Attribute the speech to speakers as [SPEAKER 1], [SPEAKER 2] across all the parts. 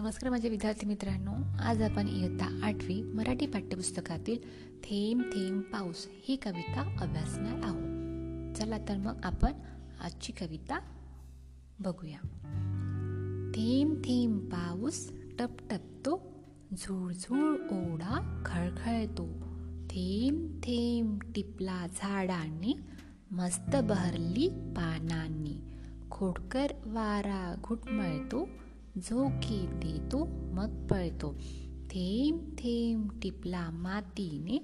[SPEAKER 1] नमस्कार माझ्या विद्यार्थी मित्रांनो. आज आपण इयत्ता आठवी मराठी पाठ्यपुस्तकातील थेंब थेंब पाऊस ही कविता अभ्यासणार आहोत. चला तर मग आपण आजची कविता बघूया. थेंब थेंब पाऊस टपटपतो झुळझुळ ओढा खळखळतो. थेंब थेंब टिपला झाडांनी मस्त बहरली पानांनी. खोडकर वारा घुटमळतो झोके देतो मग पळतो थेंब थेंब टिपला मातीने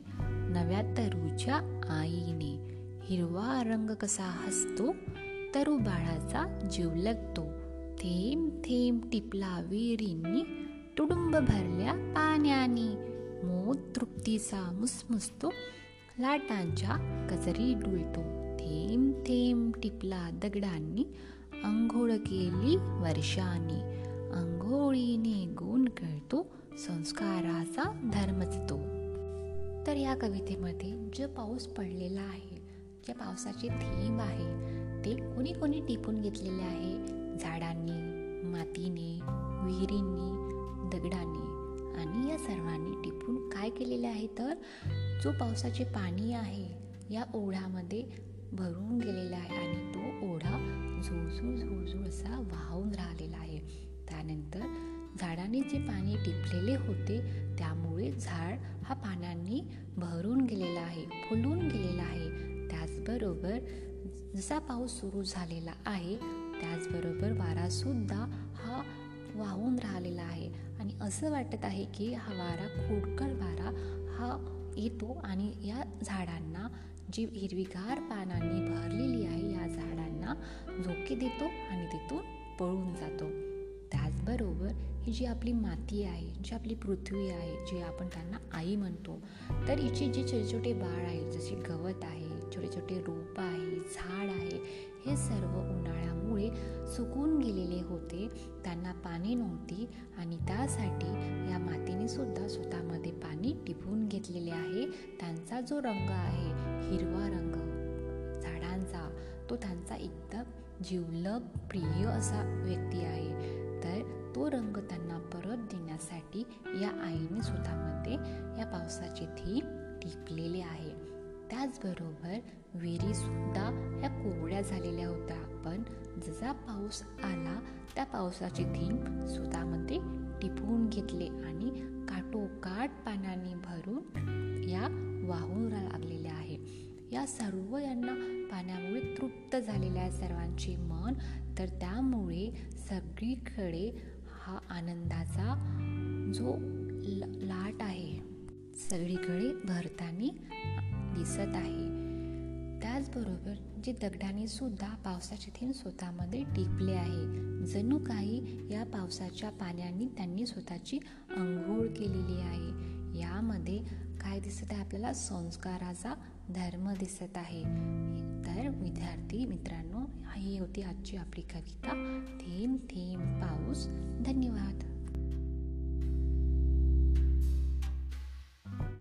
[SPEAKER 1] नव्या तरूच्या आईने हिरवा रंग कसा हसतो तरु बाळाचा जीव लगतो थेंब थेंब टिपला विहिरींनी तुडुंब भरल्या पाण्याने मोद तृप्तीचा मुसमुसतो लाटांच्या कजरी डुलतो थेंब थेंब टिपला दगडांनी अंघोळ केली वर्षांनी अंघोळीने गुण कळतो संस्काराचा धर्मच तो तर या कवितेमध्ये जो पाऊस पडलेला आहे ज्या पावसाचे थीम आहे ते कोणी कोणी टिपून घेतलेले आहे. झाडांनी मातीने विहिरींनी दगडांनी आणि या सर्वांनी टिपून काय केलेले आहे तर जो पावसाचे पाणी आहे या ओढ्यामध्ये भरून गेलेला आहे आणि तो ओढा झुळझुळ झुळझुळ असा वाहून राहिलेला आहे. त्यानंतर झाडाने जे पाणी टिपलेले होते त्यामुळे झाड हा पानांनी भरून गेलेला आहे फुलून गेलेला आहे. त्याचबरोबर जसा पाऊस सुरू झालेला आहे त्याचबरोबर वारासुद्धा हा वाहून राहिलेला आहे. आणि असं वाटत आहे की हा वारा खोडकर वारा हा येतो आणि या झाडांना जी हिरवीगार पानांनी भरलेली आहे या झाडांना झोके देतो आणि तिथून पळून जातो. त्याचबरोबर ही जी आपली माती आहे जी आपली पृथ्वी आहे जी आपण त्यांना आई म्हणतो तर हिचे जे छोटे छोटे बाळ आहे जसे गवत आहे छोटे छोटे रोप आहे झाड आहे हे सर्व उन्हाळ्यामुळे सुकून गेलेले होते. त्यांना पाणी नव्हती आणि त्यासाठी या मातीने सुद्धा स्वतःमध्ये पाणी टिपून घेतलेले आहे. त्यांचा जो रंग आहे हिरवा रंग झाडांचा तो त्यांचा एकदम जिवलग प्रिय असा व्यक्ती आहे तर तो रंग त्यांना परत देण्यासाठी या आईने स्वतःमध्ये या पावसाचे थी टिपलेले आहे त्याचबरोबर विहिरीसुद्धा ह्या कोरड्या झालेल्या होत्या पण जसा पाऊस आला त्या पावसाचे थीम स्वतःमध्ये टिपवून घेतले आणि काटोकाट पाण्याने भरून या वाहून लागलेल्या आहे या सर्व यांना पाण्यामुळे तृप्त झालेल्या आहे सर्वांचे मन. तर त्यामुळे सगळीकडे हा आनंदाचा जो लाट आहे सगळीकडे भरतानी दिसत आहे. त्याचबरोबर जे दगडाने सुद्धा पावसाचे थेंब स्वतःमध्ये टिपले आहे जणू काही या पावसाच्या पाण्याने त्यांनी स्वतःची अंघोळ केलेली आहे. यामध्ये काय दिसत आहे? आपल्याला संस्काराचा धर्म दिसत आहे. तर विद्यार्थी मित्रांनो ही होती आजची आपली कविता. थेंब थेंब पाऊस.